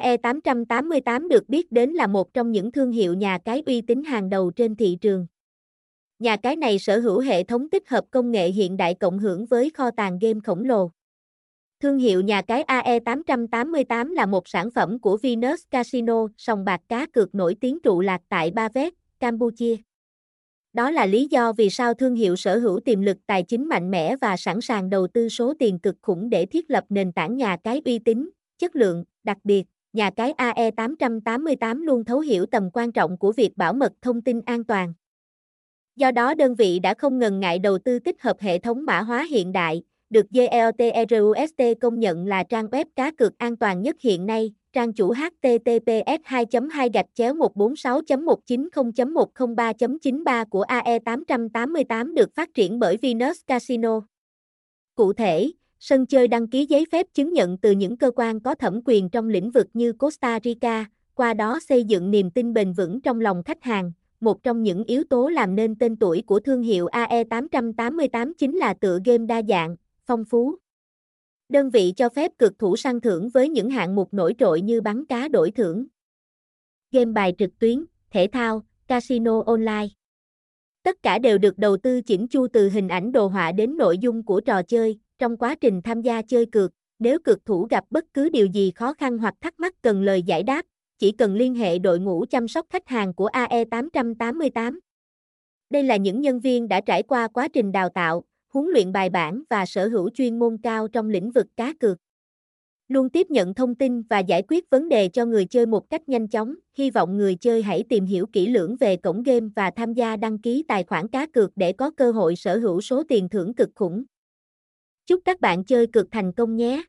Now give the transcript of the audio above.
AE888 được biết đến là một trong những thương hiệu nhà cái uy tín hàng đầu trên thị trường. Nhà cái này sở hữu hệ thống tích hợp công nghệ hiện đại cộng hưởng với kho tàng game khổng lồ. Thương hiệu nhà cái AE888 là một sản phẩm của Venus Casino, sòng bạc cá cược nổi tiếng trụ lạc tại Ba Vét, Campuchia. Đó là lý do vì sao thương hiệu sở hữu tiềm lực tài chính mạnh mẽ và sẵn sàng đầu tư số tiền cực khủng để thiết lập nền tảng nhà cái uy tín, chất lượng, đặc biệt, nhà cái AE888 luôn thấu hiểu tầm quan trọng của việc bảo mật thông tin an toàn. Do đó đơn vị đã không ngần ngại đầu tư tích hợp hệ thống mã hóa hiện đại, được GLTRUST công nhận là trang web cá cược an toàn nhất hiện nay, trang chủ https 2 2 gạch chéo 146 190 103 93 của AE888 được phát triển bởi Venus Casino. Cụ thể, sân chơi đăng ký giấy phép chứng nhận từ những cơ quan có thẩm quyền trong lĩnh vực như Costa Rica, qua đó xây dựng niềm tin bền vững trong lòng khách hàng. Một trong những yếu tố làm nên tên tuổi của thương hiệu AE888 chính là tựa game đa dạng, phong phú. Đơn vị cho phép cực thủ săn thưởng với những hạng mục nổi trội như bắn cá đổi thưởng, game bài trực tuyến, thể thao, casino online. Tất cả đều được đầu tư chỉnh chu từ hình ảnh đồ họa đến nội dung của trò chơi, trong quá trình tham gia chơi cược, nếu cực thủ gặp bất cứ điều gì khó khăn hoặc thắc mắc cần lời giải đáp, chỉ cần liên hệ đội ngũ chăm sóc khách hàng của AE888. Đây là những nhân viên đã trải qua quá trình đào tạo, huấn luyện bài bản và sở hữu chuyên môn cao trong lĩnh vực cá cược. Luôn tiếp nhận thông tin và giải quyết vấn đề cho người chơi một cách nhanh chóng, hy vọng người chơi hãy tìm hiểu kỹ lưỡng về cổng game và tham gia đăng ký tài khoản cá cược để có cơ hội sở hữu số tiền thưởng cực khủng. Chúc các bạn chơi cực thành công nhé!